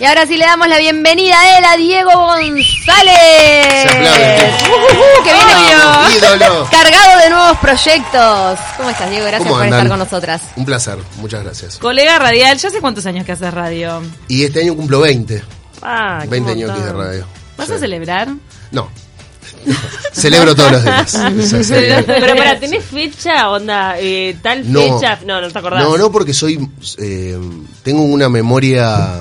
Y ahora sí le damos la bienvenida a él, a Diego González. Uh, que viene Vamos, ídolo. cargado de nuevos proyectos. ¿Cómo estás, Diego? Gracias ¿Cómo por estar con nosotras. Un placer, muchas gracias. Colega radial, ¿ya hace cuántos años que haces radio? Y este año cumplo 20. Ah, qué 20 años montón. de radio. ¿Vas Sí. a celebrar? No. Celebro todos los días. Pero para, ¿tenés fecha, onda, eh, tal No. fecha? No, no te acordás. No, no, porque soy. eh, tengo una memoria,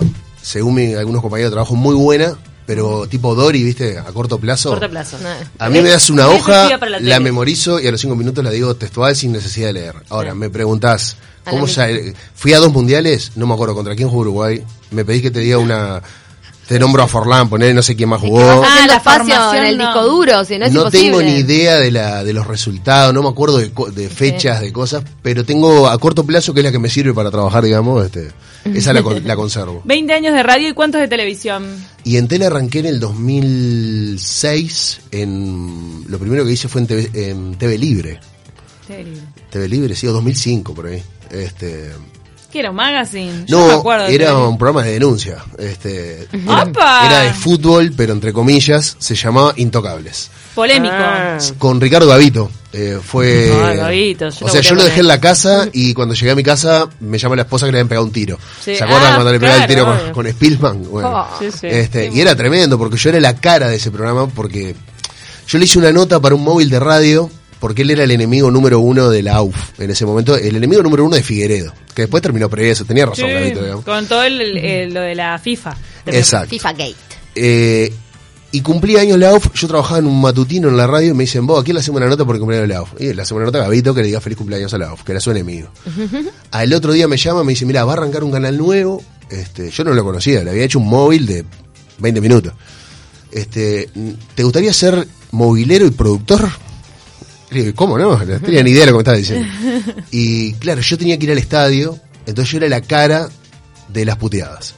según mi- algunos compañeros de trabajo, muy buena, pero tipo Dory, ¿viste? A corto plazo. Corto plazo. A mí me das una hoja, la memorizo y a los cinco minutos la digo textual sin necesidad de leer. Ahora, me preguntás, A ¿cómo la sa- Fui a dos mundiales, no me acuerdo contra quién jugó Uruguay. Me pedís que te diga una. Te nombro a Forlán, poner no sé quién más jugó. Haciendo la espacio formación en el no. disco duro, si no es no imposible. tengo ni idea de, la, de los resultados, no me acuerdo de, fechas, de cosas, pero tengo a corto plazo, que es la que me sirve para trabajar, digamos, este, esa la, con- la conservo. 20 años de radio y cuántos de televisión. Y en tele arranqué en el 2006, en, lo primero que hice fue en TV, en TV Libre. TV Libre, sí, o 2005 por ahí. Este, ¿Qué era un magazine? Yo me no, acuerdo. era un programa de denuncia. Este, era, ¡Opa! era de fútbol, pero entre comillas, se llamaba Intocables. Polémico. Ah. Con Ricardo Gavito. eh, fue. Ah, Gavito, yo o sea, yo lo dejé en la casa y cuando llegué a mi casa me llama la esposa que le habían pegado un tiro. Sí. ¿Se acuerdan Ah, cuando le pegaron el tiro claro, con, con? Bueno, Oh. Sí, sí. este, y era tremendo porque yo era la cara de ese programa porque yo le hice una nota para un móvil de radio porque él era el enemigo número uno de la AUF en ese momento, el enemigo número uno de Figueredo, que después terminó preso, tenía razón Sí, Gavito, digamos. con todo el, el- lo de la FIFA. Exacto. FIFA Gate. Eh, y cumplí años la AUF, yo trabajaba en un matutino en la radio y me dicen, vos, aquí le hacemos una nota por el cumpleaños de la AUF. Y le hacemos una nota a Gavito que le diga feliz cumpleaños a la AUF, que era su enemigo. Al otro día me llama, me dice, mira, va a arrancar un canal nuevo. Este, yo no lo conocía, le había hecho un móvil de 20 minutos. Este, ¿te gustaría ser movilero y productor? Le digo, ¿cómo no? No tenía ni idea de lo que me estaba diciendo. Y claro, yo tenía que ir al estadio, entonces yo era la cara de las puteadas.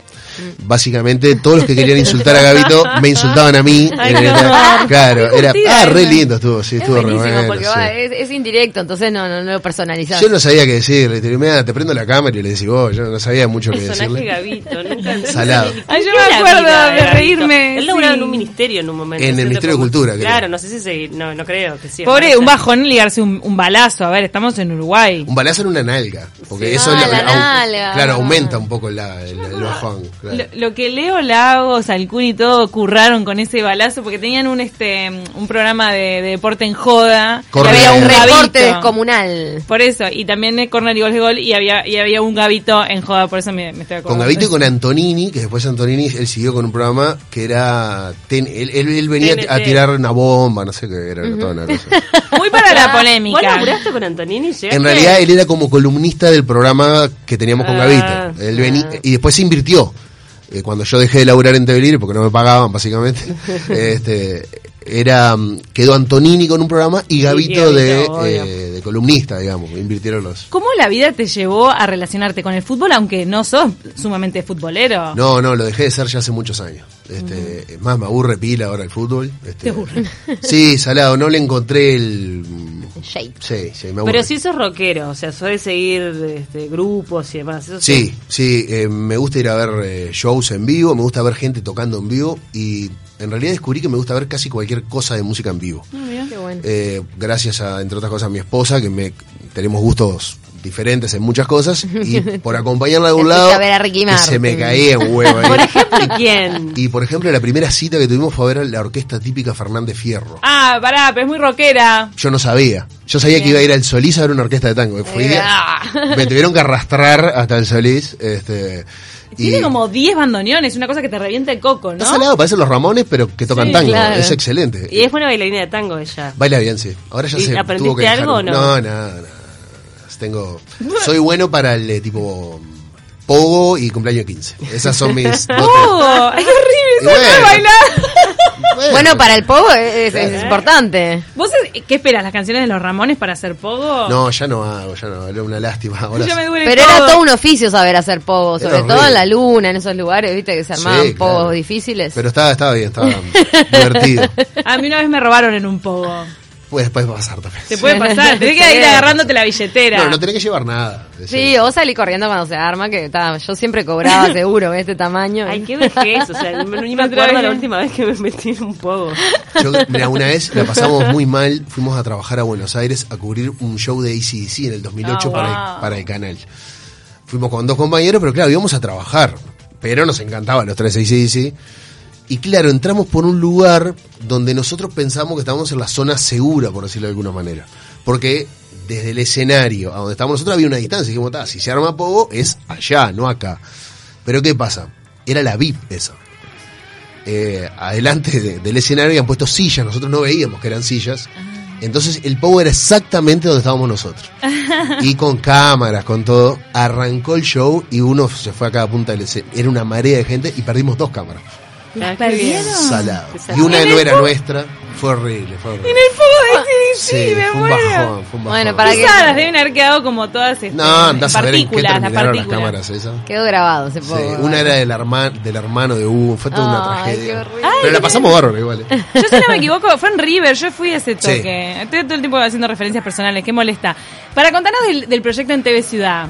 Básicamente, todos los que querían insultar a Gavito me insultaban a mí. Ay, En el- qué horror. claro, era. Ah, re lindo estuvo, sí, Es estuvo re buenísimo bueno. porque sí. va, es, es indirecto, entonces no, no, no lo personalizás. Yo no sabía qué decir, le dije, "Mira, te prendo la cámara y le decís vos, yo no sabía mucho qué decirle. Gavito, nunca. Salado. Ay, yo ¿qué me es acuerdo vida de reírme, Él laburaba sí. en un ministerio en un momento. En el. Ministerio de Cultura, creo. Claro, no sé si se. No, no creo que sí. Pobre, un bajón ligarse un, un balazo. A ver, estamos en Uruguay. Un balazo en una nalga, porque Sí. eso Ah, la nalga. claro, aumenta un poco la, el, el bajón. claro. Lo, lo que Leo Lagos, Alcún y todo curraron con ese balazo porque tenían un este un programa de, de deporte en joda. había un Reporte descomunal. Por eso, y también corner y gol de gol y había y había un gavito en joda, por eso me, me estoy acordando. Con Gavito y con. Antonini, que después Antonini él siguió con un programa que era. ten- él, él- él venía TNT. a tirar una bomba, no sé qué era, toda una cosa. Muy para la ¿Vos polémica. laburaste con Antonini? ¿Llegaste? En realidad él era como columnista del programa que teníamos con Ah, Gavito. Él venía, ah. y después se invirtió. Eh, cuando yo dejé de laburar en Libre, porque no me pagaban básicamente, este, era mm, quedó Antonini con un programa y Gavito, de, eh, de columnista, digamos. Invirtieron los. ¿Cómo la vida te llevó a relacionarte con el fútbol aunque no sos sumamente futbolero? No, no, lo dejé de ser ya hace muchos años. Este, es más, me aburre pila ahora el fútbol. Este, Te aburre. Sí, salado, no le encontré el. Shape. Sí, sí, me aburre. Pero sí sos rockero, o sea, sos de seguir este, grupos y demás. Eso Sí, sí, eh, me gusta ir a ver eh, shows en vivo, me gusta ver gente tocando en vivo y en realidad descubrí que me gusta ver casi cualquier cosa de música en vivo. Qué bueno. Eh, gracias a, entre otras cosas, a mi esposa, que me tenemos gustos diferentes en muchas cosas y por acompañarla de un lado a ver a Ricky que se me caía un huevo ahí. Por ejemplo, ¿quién? Y por ejemplo, la primera cita que tuvimos fue a ver la orquesta típica Fernández Fierro. Ah, pará, pero es muy rockera. Yo no sabía. Yo sabía que iba a ir al Solís a ver una orquesta de tango. Fui- Ah. me tuvieron que arrastrar hasta el Solís. Este, Tiene como 10 bandoneones, una cosa que te revienta el coco, ¿no? Está salado, parecen los Ramones, pero que tocan Sí, tango. claro. Es excelente. Y es buena bailarina de tango ella. Baila bien, sí. Ahora ya ¿Y se aprendiste tuvo que dejar- algo o no? No, nada, nada. Tengo... Soy bueno para el eh, tipo pogo y cumpleaños 15. Esas son mis. ¡Oh! ¡Es horrible! No bueno. bailar! Bueno, para el pogo es, es- es importante. ¿Vos eh, qué esperas? ¿Las canciones de los Ramones para hacer pogo? No, ya no hago, ya no. Era una lástima. Ahora Ya me duele Pero todo. era todo un oficio saber hacer pogo, Era sobre todo horrible. en la luna, en esos lugares, viste, que se armaban Sí, pogos claro. difíciles. Pero estaba, estaba bien, estaba divertido. A mí una vez me robaron en un pogo. Puede, puede pasar también. Te puede pasar, tenés que ir agarrándote la billetera. No, no tenés que llevar nada. Sí, o salí corriendo cuando se arma, que ta, yo siempre cobraba seguro este tamaño. Ay, qué vejez, o sea, ni me acuerdo la última vez que me metí en un pogo. yo, mira, una vez la pasamos muy mal, fuimos a trabajar a Buenos Aires a cubrir un show de ACDC en el 2008 Ah, para, wow. el, para el canal. Fuimos con dos compañeros, pero claro, íbamos a trabajar. Pero nos encantaban los tres ACDC. Y claro, entramos por un lugar donde nosotros pensamos que estábamos en la zona segura, por decirlo de alguna manera. Porque desde el escenario a donde estábamos nosotros había una distancia. Dijimos, "Ta, si se arma poco, es allá, no acá. Pero ¿qué pasa? Era la VIP esa. Eh, adelante de- del escenario habían puesto sillas, nosotros no veíamos que eran sillas. Entonces el pogo era exactamente donde estábamos nosotros. Y con cámaras, con todo, arrancó el show y uno se fue a cada punta del escenario. Era una marea de gente y perdimos dos cámaras. Ah. Salado. Y una ¿En no era nuestra. Fue horrible, fue horrible. En el fuego de Sí, me fue un muero. bajón, fue un bajón. Bueno, para que- Pesadas, deben haber quedado como todas este, No, andás a ver en qué las las cámaras esas. Quedó grabado ese Sí, poco. una era del, herma- del hermano de Hugo, fue toda una tragedia. Pero la pasamos bárbaro igual. eh. Yo si no me equivoco, fue en River, yo fui a ese toque. Estoy todo el tiempo haciendo referencias personales, qué molesta. Para contarnos del, del proyecto en TV Ciudad.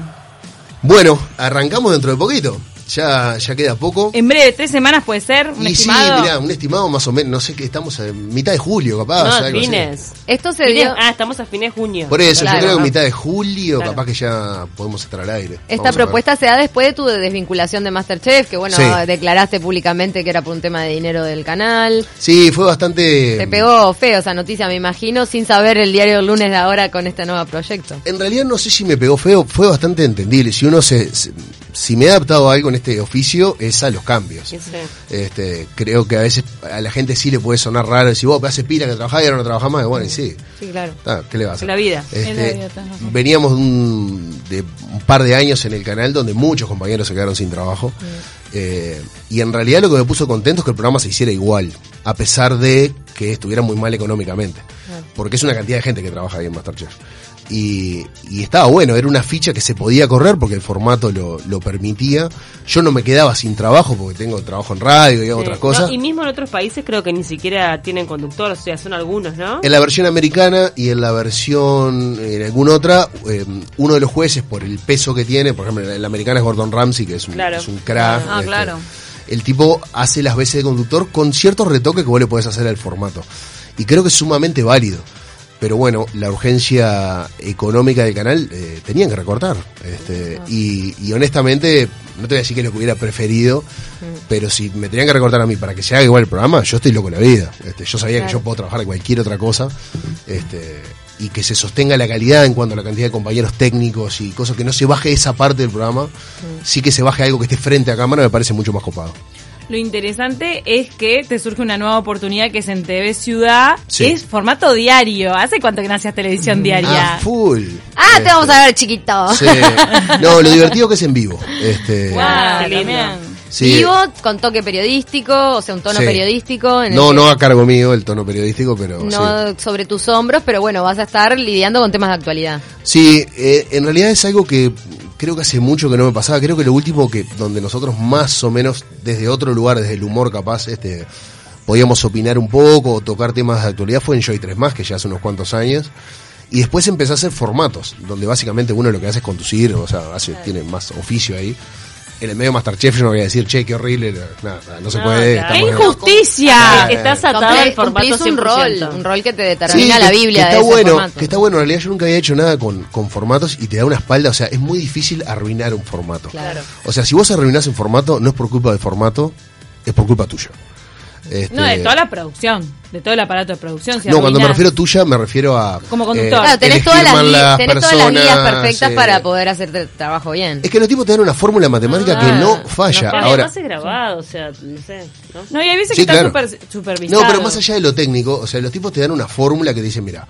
Bueno, arrancamos dentro de poquito. Ya, ya queda poco. En breve, tres semanas puede ser, un y estimado. sí, mirá, un estimado más o menos, no sé qué, estamos en mitad de julio, capaz. No, algo así. fines. Esto se Fines- dio. Ah, estamos a fines de junio. Por eso, Claro. yo creo que mitad de julio, Claro. capaz que ya podemos estar al aire. Esta Vamos a propuesta se da después de tu desvinculación de Masterchef, que bueno, Sí. declaraste públicamente que era por un tema de dinero del canal. Sí, fue bastante. Te pegó feo esa noticia, me imagino, sin saber el diario del lunes de ahora con este nuevo proyecto. En realidad no sé si me pegó feo, fue bastante entendible. Si uno se, se- si me he adaptado a algo en este oficio es a los cambios. Sí. Este, creo que a veces a la gente sí le puede sonar raro decir, vos hace pila que trabajás y ahora no trabajás más. Y Bueno, y sí. Sí, claro. Está, ¿Qué le va a hacer? La vida. Este, Es la vida, veníamos de un, de un par de años en el canal donde muchos compañeros se quedaron sin trabajo. Eh, y en realidad lo que me puso contento es que el programa se hiciera igual, a pesar de que estuviera muy mal económicamente. Porque es una cantidad de gente que trabaja ahí en Masterchef. Y, y estaba bueno, era una ficha que se podía correr porque el formato lo, lo permitía. Yo no me quedaba sin trabajo porque tengo trabajo en radio y hago Sí. otras cosas. No, y mismo en otros países creo que ni siquiera tienen conductor, o sea, son algunos, ¿no? En la versión americana y en la versión en alguna otra, eh, uno de los jueces, por el peso que tiene, por ejemplo, en la americana es Gordon Ramsay, que es un, Claro. es un crack. Ah, claro. El tipo hace las veces de conductor con ciertos retoques que vos le podés hacer al formato. Y creo que es sumamente válido. Pero bueno, la urgencia económica del canal eh, tenían que recortar. Este, y, y honestamente, no te voy a decir que es lo que hubiera preferido, pero si me tenían que recortar a mí para que se haga igual el programa, yo estoy loco en la vida. Este, yo sabía que yo puedo trabajar en cualquier otra cosa. Este, y que se sostenga la calidad en cuanto a la cantidad de compañeros técnicos y cosas, que no se baje esa parte del programa, sí que se baje algo que esté frente a cámara, me parece mucho más copado. Lo interesante es que te surge una nueva oportunidad que es en TV Ciudad, Sí. que es formato diario. ¿Hace cuánto que no hacías televisión diaria? Ah, full. Ah, te vamos Este, a ver, chiquito. Sí. No, lo divertido que es en vivo. Este, Wow, sí. Vivo, con toque periodístico, o sea, un tono Sí. periodístico. En No, no a cargo mío el tono periodístico, pero no sí. sobre tus hombros, pero bueno, vas a estar lidiando con temas de actualidad. Sí, eh, en realidad es algo que creo que hace mucho que no me pasaba. Creo que lo último que donde nosotros más o menos desde otro lugar, desde el humor capaz, este podíamos opinar un poco o tocar temas de actualidad fue en Joy 3 más, que ya hace unos cuantos años. Y después empecé a hacer formatos, donde básicamente uno lo que hace es conducir, o sea, hace, tiene más oficio ahí. En el medio Masterchef yo no voy a decir, che, qué horrible, nada, no se No, puede. claro. ¡Qué en- injusticia! Estás atado al formato un 100%. rol, un rol que te determina que- la que Biblia está de ese bueno, formato. que está bueno. En realidad yo nunca había hecho nada con, con formatos y te da una espalda. O sea, es muy difícil arruinar un formato. Claro. O sea, si vos arruinás un formato, no es por culpa del formato, es por culpa tuya. Este, No, de toda la producción, de todo el aparato de producción. si no, cuando me refiero tuya, me refiero a. eh, Como conductor. Claro, tenés, todas las, las tenés todas las guías perfectas eh, para poder hacer el trabajo bien. Es que los tipos te dan una fórmula matemática que Ah, no falla. Pero Ahora, además es grabado, o sea, no sé, ¿no? No, y hay veces Sí, que está claro. super, supervisado. No, pero más allá de lo técnico, o sea, los tipos te dan una fórmula que te dicen, mira,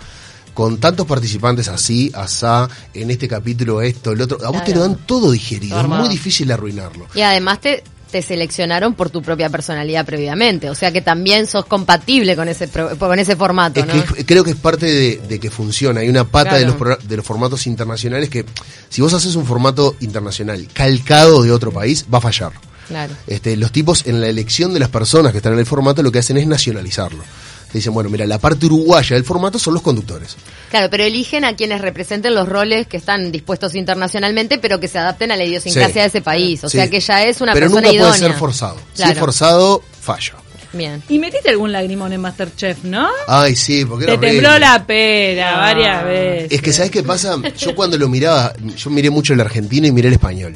con tantos participantes así, asá, en este capítulo esto, el otro, a vos te lo dan todo digerido, Armado. es muy difícil arruinarlo. Y además te, te seleccionaron por tu propia personalidad previamente, o sea que también sos compatible con ese con ese formato, que creo que es parte de, de que funciona. Hay una pata de, los, de los formatos internacionales que, si vos haces un formato internacional calcado de otro país, va a fallar. Claro. Este, los tipos en la elección de las personas que están en el formato lo que hacen es nacionalizarlo. Te dicen, bueno, mira, la parte uruguaya del formato son los conductores. Claro, pero eligen a quienes representen los roles que están dispuestos internacionalmente, pero que se adapten a la idiosincrasia Sí. de ese país. O Sí. sea que ya es una Pero persona nunca idónea. puede ser forzado. Si es forzado, fallo. Bien. Y metiste algún lagrimón en Masterchef, ¿no? Ay, sí, porque era Te tembló la pera varias veces. Es que, ¿sabes qué pasa? Yo cuando lo miraba, yo miré mucho el argentino y miré el español.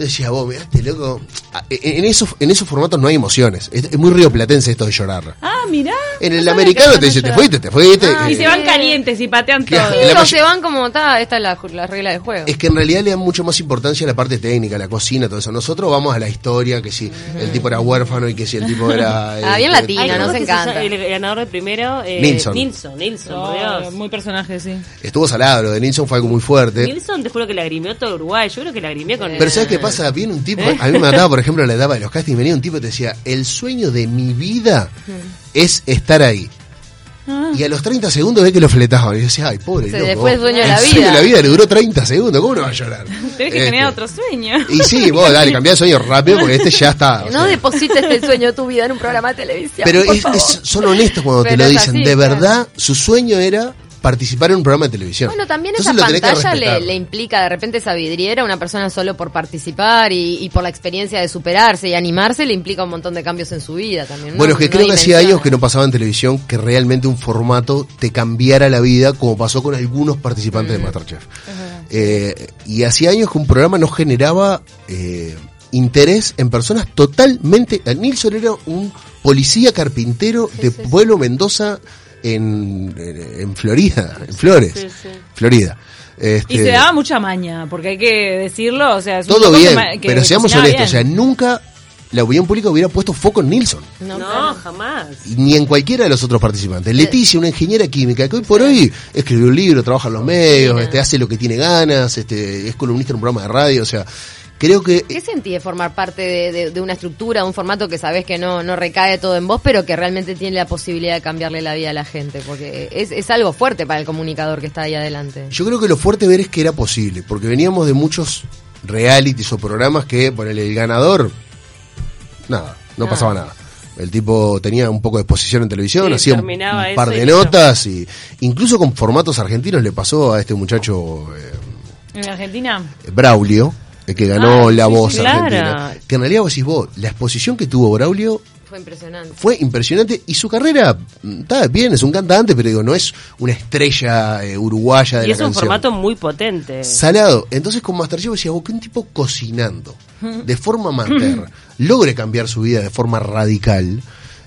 Entonces decía, vos, mirá este loco. Ah, En en esos, en esos formatos no hay emociones. Es, es muy rioplatense esto de llorar. Ah, mirá. En el americano te dice, te fuiste, te fuiste. llorar. Y Eh, se van calientes y patean todo. No, se van como, está, esta es la, la regla del juego. Es que en realidad le dan mucho más importancia a la parte técnica, la cocina, todo eso. Nosotros vamos a la historia, que si el tipo era huérfano y que si el tipo era... Ah, bien latina, Ay, nos ¿cómo es que se encanta. El ganador del primero. Eh, Nilsson. Nilsson, Nilsson, por Oh, Dios. muy personaje, sí. Estuvo salado, lo de Nilsson fue algo muy fuerte. Nilsson, te juro que lagrimeó todo Uruguay. Yo creo que lagrimeé con Pero ¿sabes qué pasa? Viene un tipo, a mí me mataba, por ejemplo, la etapa de los castings, venía un tipo y te decía, el sueño de mi vida es estar ahí. Y a los 30 segundos ve que lo fletaban. Y yo decía, ay, pobre Se loco. le fue el sueño de la sueño de vida. la vida le duró 30 segundos, ¿cómo no va a llorar? Tenés que Este, generar otro sueño. Y sí, vos dale, cambiá de sueño rápido porque este ya está. o no sea. deposites el sueño de tu vida en un programa de televisión. Pero es- es- son honestos cuando te lo dicen. así, de claro. verdad, su sueño era participar en un programa de televisión. Bueno, también Entonces esa pantalla le, implica de repente esa vidriera, una persona solo por participar y, y por la experiencia de superarse y animarse, le implica un montón de cambios en su vida también. ¿no? Bueno, es que No creo que hacía años que no pasaba en televisión que realmente un formato te cambiara la vida, como pasó con algunos participantes de Masterchef. Eh, y hacía años que un programa no generaba eh, interés en personas totalmente. Nilsson era un policía carpintero de Pueblo Mendoza en, en, en Florida, en Flores, Sí, sí. Florida. Este, Y se daba mucha maña, porque hay que decirlo, o sea, es un todo que bien, que pero seamos honestos, o sea, nunca la opinión pública hubiera puesto foco en Nilsson. No, No, jamás. ni en cualquiera de los otros participantes. Leticia, una ingeniera química, que hoy por hoy escribió un libro, trabaja en los medios, este, hace lo que tiene ganas, este, es columnista en un programa de radio, o sea, creo que ¿Qué sentí de formar parte de, de- de una estructura, un formato que sabes que no, no recae todo en vos, pero que realmente tiene la posibilidad de cambiarle la vida a la gente? Porque es, es algo fuerte para el comunicador que está ahí adelante. yo creo que lo fuerte ver es que era posible, porque veníamos de muchos realities o programas que, ponele el ganador, nada, no Nada. pasaba nada. El tipo tenía un poco de exposición en televisión, Sí, hacía un, par y de notas y incluso con formatos argentinos le pasó a este muchacho eh, En Argentina. Braulio, el que ganó Ah, la sí, voz claro. argentina. Que en realidad vos decís vos, la exposición que tuvo Braulio Fue impresionante. fue impresionante y su carrera mm, está bien, es un cantante, pero digo, no es una estrella eh, uruguaya de Y la es un canción. formato muy potente. Salado. Entonces con Masterchef decía, vos que un tipo cocinando de forma amateur logre cambiar su vida de forma radical,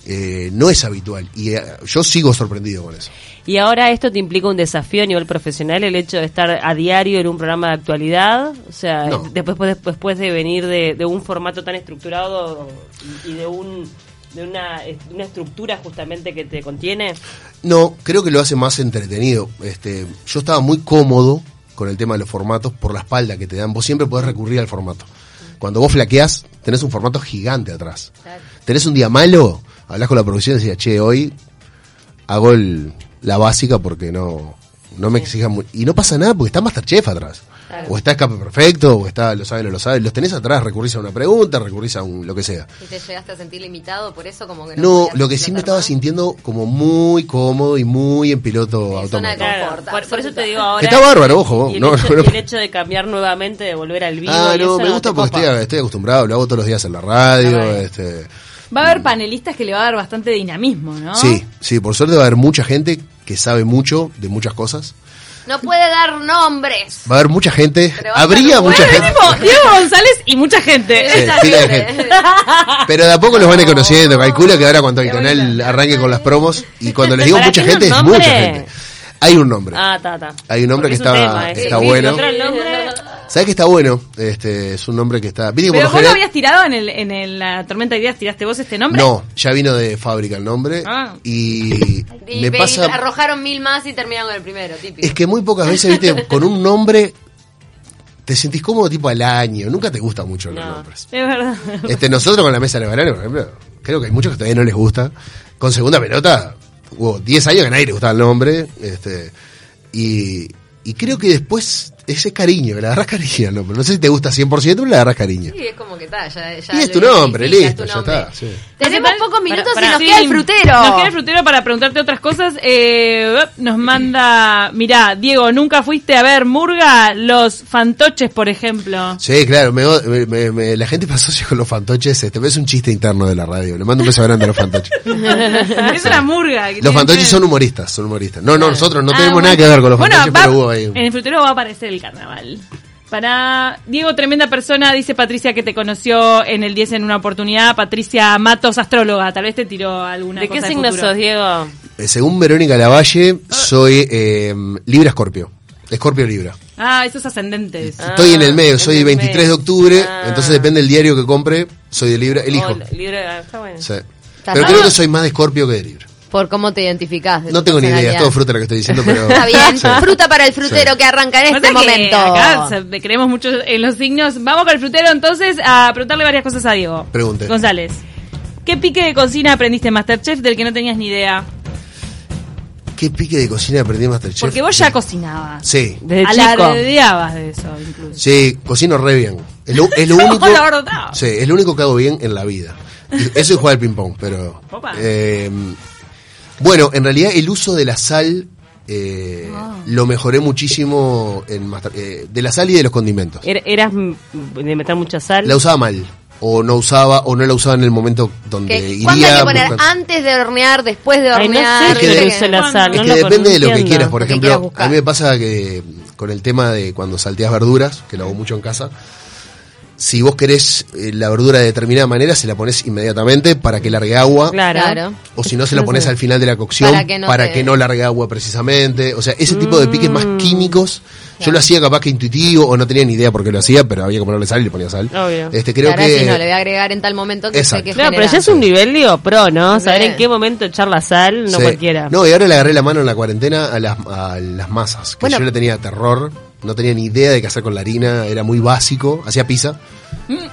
eh, no es habitual. Y eh, yo sigo sorprendido con eso. Y ahora esto te implica un desafío a nivel profesional, el hecho de estar a diario en un programa de actualidad, o sea, No. después, después, después de venir de, de un formato tan estructurado y, de un de una, una estructura justamente que te contiene. No, creo que lo hace más entretenido. Este, yo estaba muy cómodo con el tema de los formatos por la espalda que te dan. Vos siempre podés recurrir al formato. Cuando vos flaqueás, tenés un formato gigante atrás. Tenés un día malo, hablas con la producción y decís, che, hoy hago el- la básica porque no, no me exijan muy. Y no pasa nada porque está Masterchef atrás. O está Escape Perfecto, o está Lo saben o lo saben. Los tenés atrás, recurrís a una pregunta, recurrís a un lo que sea. ¿Y te llegaste a sentir limitado por eso? Como que No, podías lo que sí me estaba sintiendo como muy cómodo y muy en piloto de automático. confort. por, por eso te digo ahora. Está bárbaro, ojo, Y el, no, hecho, no, no. y el hecho de cambiar nuevamente, de volver al vivo. Ah, no, me gusta porque estoy, estoy acostumbrado, lo hago todos los días en la radio. La radio. Este, Va a haber panelistas que le va a dar bastante dinamismo, ¿no? Sí, sí, por suerte va a haber mucha gente que sabe mucho de muchas cosas. No puede dar nombres. Va a haber mucha gente, habría no mucha gente. Diego, Diego González y mucha gente. Sí, de gente. Pero de a poco los van a ir conociendo. Calcula que ahora cuando el canal arranque con las promos y cuando les digo ¿Para mucha gente, es mucha gente. Hay un nombre. Ah, ta, ta. Hay un nombre Porque que está- tema, ¿eh? está Sí, bueno. otro el nombre. ¿Sabes que está bueno? Este es un nombre que está. ¿Viste que Pero vos lo habías tirado en, el, en el- la tormenta de ideas, tiraste vos este nombre. No, ya vino de fábrica el nombre. Ah. Y Y me ve- pasa. arrojaron mil más y terminaron con el primero, típico. Es que muy pocas veces, viste, con un nombre te sentís cómodo tipo al año. Nunca te gustan mucho los No. nombres. Es verdad. Este, nosotros con la mesa de verano, por ejemplo, creo que hay muchos que todavía no les gusta. Con segunda pelota, hubo 10 años que nadie le gustaba el nombre. Este, y, y creo que después ese es cariño, le agarras cariño, no, pero no sé si te gusta 100%, pero le agarras cariño. Sí, es como que está, ya, ya Y es tu nombre, listo, es tu ya nombre. está. sí. Tenemos Para- pocos minutos para- y nos sí, queda el frutero. Nos queda el frutero para preguntarte otras cosas. Eh, nos manda, mirá, Diego, ¿nunca fuiste a ver Murga? Los fantoches, por ejemplo. Sí, claro, me, me- me- me- la gente pasó con los fantoches, este es un chiste interno de la radio, le mando un beso grande a los fantoches. es una murga. Los fantoches son humoristas, son humoristas. No, no, nosotros no Ah, tenemos bueno. nada que ver con los Bueno, fantoches, va- pero hubo ahí. En el frutero va a aparecer el carnaval. Para Diego, tremenda persona, dice Patricia que te conoció en el 10 en una oportunidad. Patricia Matos, astróloga, tal vez te tiró alguna ¿De cosa qué signo futuro. sos, Diego? Eh, Según Verónica Lavalle, soy eh, Libra Escorpio. Escorpio Libra. Ah, esos ascendentes. Ah, Estoy en el medio, en soy el 23 de octubre, Ah. entonces depende del diario que compre, soy de Libra, elijo. Oh, libre, ah, está bueno. Sí. Pero creo que soy más de Escorpio que de Libra. Por cómo te identificás. de No tengo ni idea, es todo fruta lo que estoy diciendo, pero... Está bien. Sí. Fruta para el frutero Sí. que arranca en este momento. Acá creemos mucho en los signos. Vamos con el frutero entonces a preguntarle varias cosas a Diego. Pregunte. González. ¿Qué pique de cocina aprendiste en Masterchef del que no tenías ni idea? ¿Qué pique de cocina aprendí en Masterchef? Porque vos ya cocinabas. Sí, Desde chico. Alardeabas de eso, incluso. sí, cocino re bien. Es lo, es lo único... Sí, es lo único que hago bien en la vida. Eso es jugar al ping-pong, pero... Opa. eh, bueno, en realidad el uso de la sal eh, Ah. lo mejoré muchísimo en Master- eh, de la sal y de los condimentos. Er- ¿Eras de meter mucha sal? La usaba mal, o no usaba, o no la usaba en el momento donde ¿Qué? iría. ¿Cuándo hay que poner? buscando- ¿Antes de hornear? ¿Después de Ay, no hornear? sé Es que qué de- usa la sal. Es no que depende de lo que quieras. Por ejemplo, a mí me pasa que con el tema de cuando salteas verduras, que lo hago mucho en casa, si vos querés eh, la verdura de determinada manera, se la pones inmediatamente para que largue agua. Claro. O si no, se la pones al final de la cocción Para que no largue agua precisamente. O sea, ese tipo de piques Mm. más químicos, yo lo hacía capaz que intuitivo o no tenía ni idea por qué lo hacía, pero había que ponerle sal y le ponía sal. Obvio. Este, creo que... sí, no, le voy a agregar en tal momento que Exacto. sé que Claro, pero ya es un nivel, digo, pro, ¿no? Sí. Saber en qué momento echar la sal, no Sí. cualquiera. No, y ahora le agarré la mano en la cuarentena a las, a las masas, que Bueno. yo le tenía terror, no tenía ni idea de qué hacer con la harina, era muy básico, hacía pizza,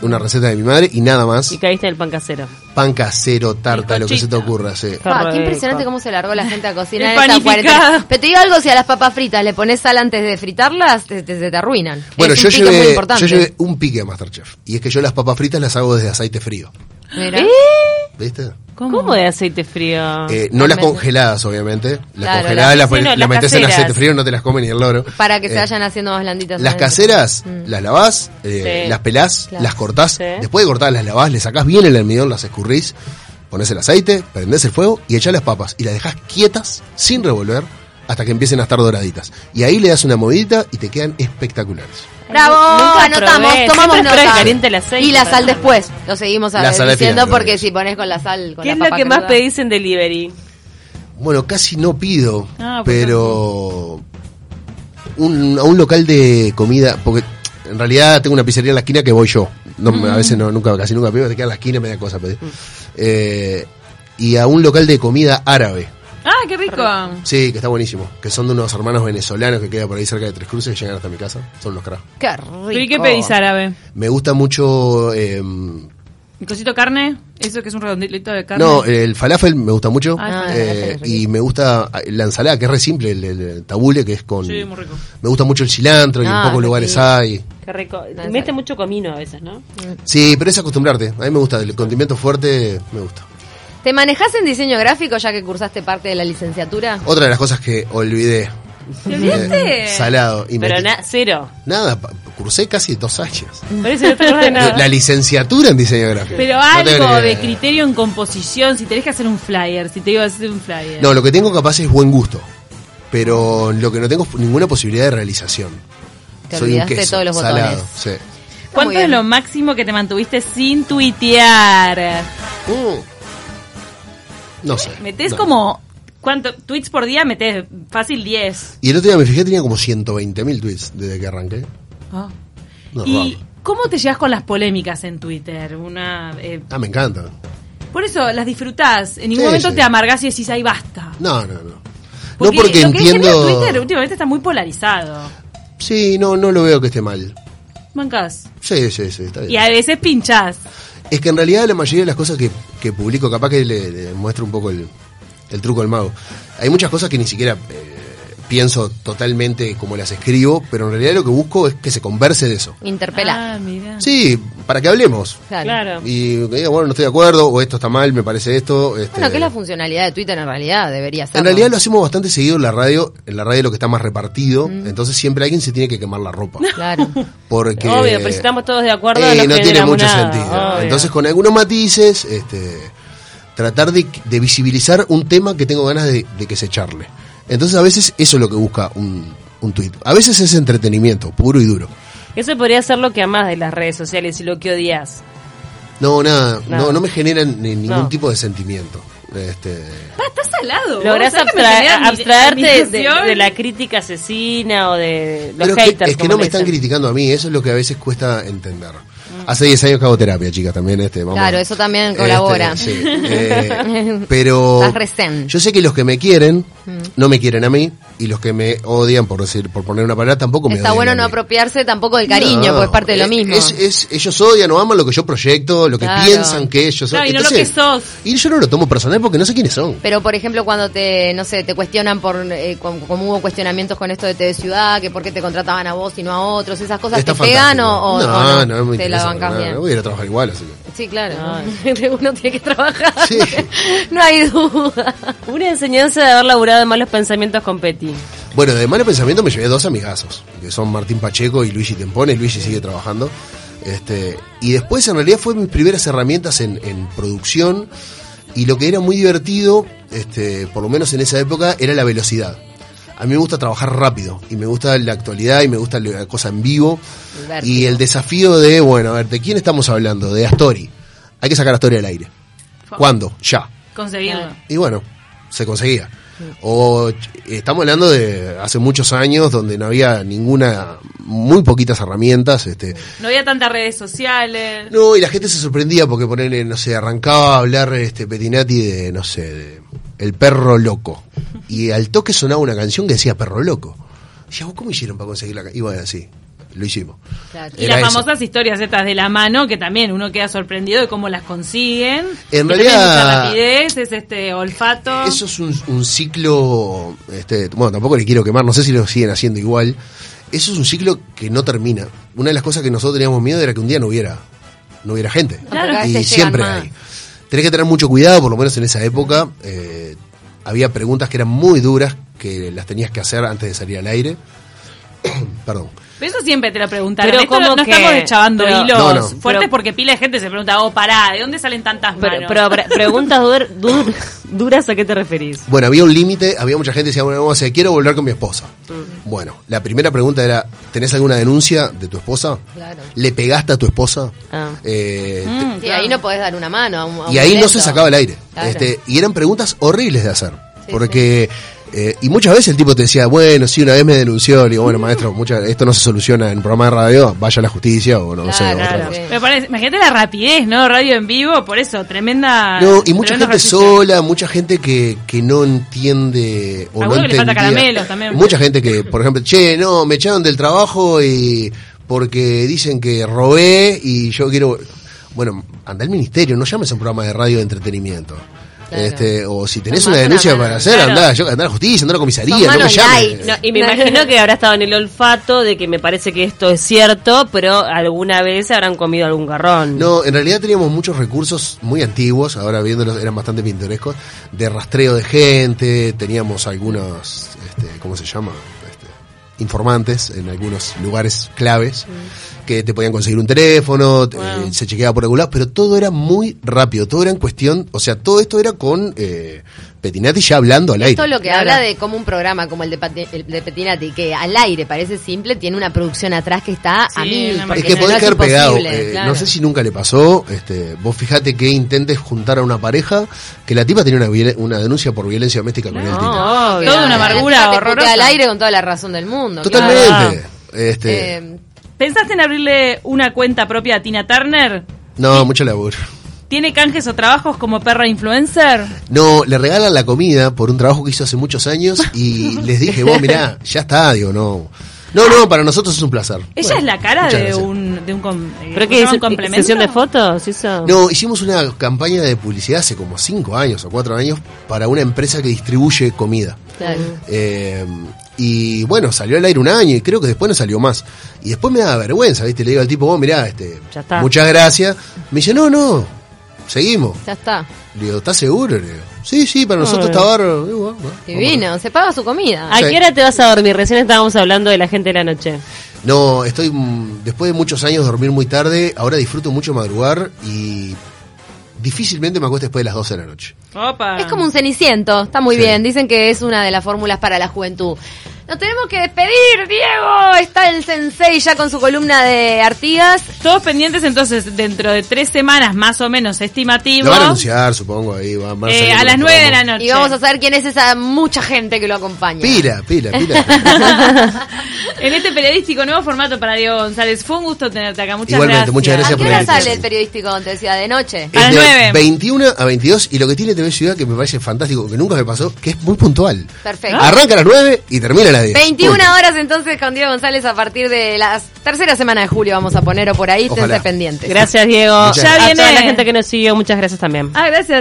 una receta de mi madre y nada más. Y caíste en el pan casero. Pan casero, tarta, lo que se te ocurra, sí. Ah, qué impresionante cómo se largó la gente a cocinar en esa panificado. cuarentena. Pero te digo algo, si a las papas fritas le pones sal antes de fritarlas, te, te- se te arruinan. Bueno, yo llevé, yo llevé un pique a Masterchef, y es que yo las papas fritas las hago desde aceite frío, Mira. ¿Eh? ¿viste? ¿Cómo, de aceite frío? Eh, no las congeladas, obviamente. Las Claro, congeladas las- las, metes en aceite frío, no te las come ni el loro. Para que se Eh, vayan haciendo más blanditas. Las caseras, Mm. las lavás, eh, Sí. las pelás, Claro. las cortás. Sí. Después de cortadas las lavás, le sacás bien el almidón, las escurrís, pones el aceite, prendés el fuego y echás las papas. Y las dejás quietas, sin revolver, hasta que empiecen a estar doraditas. Y ahí le das una movidita y te quedan espectaculares. Bravo, Nunca anotamos, probé, tomamos siempre nota. caliente el aceite y la sal después, lo seguimos La sal al diciendo final, porque si pones con la sal, con ¿Qué la es lo papa que más cruda- pedís en delivery? Bueno, casi no pido, Ah, pues pero un, a un local de comida, porque en realidad tengo una pizzería en la esquina que voy yo. No, A veces no, nunca, casi nunca pido, te queda en la esquina y me da cosa pedir. Eh, y a un local de comida árabe. Ah, qué rico. Sí, que está buenísimo. Que son de unos hermanos venezolanos que queda por ahí cerca de Tres Cruces que llegan hasta mi casa. Son los cracks. Qué rico. ¿Pero y qué pedís árabe? Me gusta mucho. eh, ¿El cosito carne? ¿Eso que es un redondito de carne? no, el falafel me gusta mucho. Ah, eh, y me gusta la ensalada, que es re simple, el, el tabule, que es con. Sí, muy rico. Me gusta mucho el cilantro y Ah, en pocos qué lugares rico. hay. Qué rico. Mete mucho comino a veces, ¿no? Sí, pero es acostumbrarte. A mí me gusta. El condimento fuerte me gusta. ¿Te manejás en diseño gráfico ya que cursaste parte de la licenciatura? Otra de las cosas que olvidé. ¿Te olvidaste? Eh, salado. Y Pero na- cero. Nada, cursé casi dos años. Por eso no te acordás de nada. La licenciatura en diseño gráfico. Pero No algo de criterio en composición, si tenés que hacer un flyer, si te digo hacer un flyer. No, lo que tengo capaz es buen gusto. Pero lo que no tengo es ninguna posibilidad de realización. Te Soy un olvidaste queso, todos los botones. salado, sí. ¿Cuánto es lo máximo que te mantuviste sin tuitear? Mm. No sé. Metés no. como... ¿Cuánto? Tweets por día metés fácil 10. Y el otro día me fijé, tenía como 120 mil tweets desde que arranqué. Ah. No, ¿Y raro. cómo te llevas con las polémicas en Twitter? Una, eh, Ah, me encanta. por eso las disfrutás. En ningún Sí, momento sí. te amargás y decís, ahí basta. No, no, no. Porque no porque lo que entiendo. Twitter últimamente está muy polarizado. Sí, no, no lo veo que esté mal. Mancás. Sí, sí, sí, está bien. Y a veces pinchás. Es que en realidad la mayoría de las cosas que, que publico, capaz que le, le muestro un poco el, el truco del mago. Hay muchas cosas que ni siquiera eh, pienso totalmente como las escribo, pero en realidad lo que busco es que se converse de eso. Interpela. Ah, mira. Sí, para que hablemos. Claro. Y que diga, bueno, no estoy de acuerdo, o esto está mal, me parece esto. Este, Bueno, que es la funcionalidad de Twitter en realidad, debería ser. en realidad lo hacemos bastante seguido en la radio, en la radio lo que está más repartido, entonces siempre alguien se tiene que quemar la ropa. Claro. Porque Obvio, pero si estamos todos de acuerdo, eh, no, tiene mucho nada. sentido. Obvio. Entonces con algunos matices, este, tratar de, de visibilizar un tema que tengo ganas de, de que se charle. Entonces a veces eso es lo que busca un, un tweet. A veces es entretenimiento, puro y duro. Eso podría ser lo que amás de las redes sociales y lo que odias. No, nada, Nada. no, no me generan ni- ningún No. tipo de sentimiento. Este, estás salado. Lográs ¿Sabes que me abstra- abstraerte de, la crítica asesina o de los pero es que, haters. es que no me están criticando a mí, eso es lo que a veces cuesta entender. Hace 10 años que hago terapia, chicas, también. Este, vamos Claro, a- eso también colabora. sí, eh, pero yo sé que los que me quieren no me quieren a mí y los que me odian, por decir, por poner una palabra, tampoco me Está odian bueno a no apropiarse tampoco del cariño, No, porque es parte de lo eh, mismo. Es, es- ellos odian o aman lo que yo proyecto, lo que Claro. piensan que ellos son. Y no lo que sos. Y yo no lo tomo personal porque no sé quiénes son. Pero por ejemplo cuando te, no sé, te cuestionan por, eh, como, como hubo cuestionamientos con esto de TV Ciudad, que por qué te contrataban a vos y no a otros, esas cosas Está te pegan o, o- no, no, no me te la bancas no, bien. no voy a ir a trabajar igual, así que. Sí, claro. No. Uno tiene que trabajar. Sí. no hay duda. Una enseñanza de haber laburado en malos pensamientos con Petty. Bueno, de malo pensamiento me llevé dos amigazos, que son Martín Pacheco y Luigi Tempone. Luigi sigue trabajando. Este, y después, en realidad, fue mis primeras herramientas en, en producción. Y lo que era muy divertido, este, por lo menos en esa época, era la velocidad. A mí me gusta trabajar rápido y me gusta la actualidad y me gusta la cosa en vivo. Y el desafío de, bueno, a ver, ¿de quién estamos hablando? De Astori. Hay que sacar a Astori al aire. ¿Cuándo? Ya. Conseguirlo. Y bueno, se conseguía. O estamos hablando de hace muchos años donde no había ninguna, muy poquitas herramientas. Este, No había tantas redes sociales. no, y la gente se sorprendía porque ponerle, no sé, arrancaba a hablar este Petinati de, no sé, de El perro loco. Y al toque sonaba una canción que decía perro loco. ¿vos cómo hicieron para conseguir la canción? Y bueno, así, lo hicimos. Claro. Y Era las eso. famosas historias estas de la mano, que también uno queda sorprendido de cómo las consiguen. En realidad- rapidez, es este olfato. Eso es un, un ciclo, este, bueno, tampoco le quiero quemar, no sé si lo siguen haciendo igual. Eso es un ciclo que no termina. Una de las cosas que nosotros teníamos miedo era que un día no hubiera, no hubiera gente. Claro. Y siempre hay. más. Tenés que tener mucho cuidado, por lo menos en esa época. eh, había preguntas que eran muy duras, que las tenías que hacer antes de salir al aire. Perdón. Pero eso siempre te lo preguntaron. Pero Esto no, ¿cómo no que? estamos deschavando Pero- hilos No, no. fuertes Pero- porque pila de gente se pregunta, oh, pará, ¿de dónde salen tantas Pero, manos? pero pre- preguntas dur- dur- duras, ¿a qué te referís? Bueno, había un límite, había mucha gente que decía, bueno, vamos a hacer, quiero volver con mi esposa. Mm. Bueno, la primera pregunta era, ¿tenés alguna denuncia de tu esposa? Claro. ¿Le pegaste a tu esposa? Ah. Eh, te- Mm, Sí, ahí no podés dar una mano. a un- a un y ahí no se sacaba el aire. Claro. Este, y eran preguntas horribles de hacer. Sí, porque, eh, y muchas veces el tipo te decía, bueno, sí, una vez me denunció. Le digo, bueno, maestro, mucha- esto no se soluciona en un programa de radio, vaya a la justicia o no, no sé, Claro, otra claro, cosa. Me parece, imagínate la rapidez, ¿no? Radio en vivo, por eso, tremenda. No, y mucha gente ejercicio. sola, mucha gente que, que no entiende o no le falta entendía. caramelos también. Mucha gente que, por ejemplo, che, no, me echaron del trabajo y porque dicen que robé y yo quiero... Bueno, anda al ministerio, no llames a un programa de radio de entretenimiento. Claro. Este, o si tenés una denuncia una para hacer, claro. andá, yo, andá a la justicia, andá a la comisaría, no me llames. No, y me imagino que habrá estado en el olfato de que me parece que esto es cierto, pero alguna vez habrán comido algún garrón. No, en realidad teníamos muchos recursos muy antiguos, ahora viéndolos eran bastante pintorescos, de rastreo de gente, teníamos algunos, este, ¿cómo se llama? Informantes en algunos lugares claves que te podían conseguir un teléfono, te- Wow. se chequeaba por algún lado, pero todo era muy rápido, todo era en cuestión, o sea, todo esto era con eh, Petinati ya hablando al aire. Esto es lo que Claro. habla de cómo un programa como el de, Pati- el de Petinati, que al aire parece simple, tiene una producción atrás que está a Sí, mil. Es que no, podés es quedar pegado. eh, claro. No sé si nunca le pasó. Este, vos fijate que intentes juntar a una pareja que la tipa tenía una, una denuncia por violencia doméstica con el tipo. No, obvio. Toda una amargura horrorosa. al aire con toda la razón del mundo. Totalmente. claro. Este, Eh, ¿Pensaste en abrirle una cuenta propia a Tina Turner? no, mucho laburo. ¿Tiene canjes o trabajos como perra influencer? No, le regalan la comida por un trabajo que hizo hace muchos años y les dije, vos mirá, ya está, digo, no. No, no, para nosotros es un placer. ¿Ella Bueno, es la cara de un, de un, eh, ¿Pero qué un es? complemento? ¿Sesión de fotos? ¿Eso? No, hicimos una campaña de publicidad hace como cinco años o cuatro años para una empresa que distribuye comida. Claro. Eh, y bueno, salió al aire un año y creo que después no salió más. Y después me da vergüenza, ¿viste? Le digo al tipo, vos mirá, este, Ya está. muchas gracias. Me dice, no, no, seguimos. Ya está. Le digo, ¿estás seguro? Le digo, sí, sí, para nosotros está bárbaro. Digo, "Bueno, bueno, Divino, se paga su comida. ¿A Sí. qué hora te vas a dormir? Recién estábamos hablando de la gente de la noche. No, estoy mm, después de muchos años dormir muy tarde, ahora disfruto mucho madrugar y difícilmente me acuesto después de las 12 de la noche. Opa. Es como un ceniciento, está muy Sí. bien. Dicen que es una de las fórmulas para la juventud. Nos tenemos que despedir, Diego. Está el sensei ya con su columna de Artigas. Todos pendientes entonces, dentro de tres semanas más o menos estimativo. Lo van a anunciar, supongo, ahí. van- van eh, a los las nueve de la noche. Y vamos a saber quién es esa mucha gente que lo acompaña. Pila, pila, pila. En este periodístico nuevo formato para Diego González. Fue un gusto tenerte acá. Muchas Igualmente, gracias. muchas ¿A gracias qué por hora sale el periodístico? Te decía, de noche. A las nueve. 21 a 22 y lo que tiene TV Ciudad que me parece fantástico, que nunca me pasó, que es muy puntual. Perfecto. Arranca a las 9 y termina a las 10. 21 Punto. horas entonces con Diego González a partir de la tercera semana de julio vamos a poner o por ahí, esténse pendientes. Gracias, Diego. Muchas Ya a viene- toda la gente que nos siguió, muchas gracias también. Ah, gracias.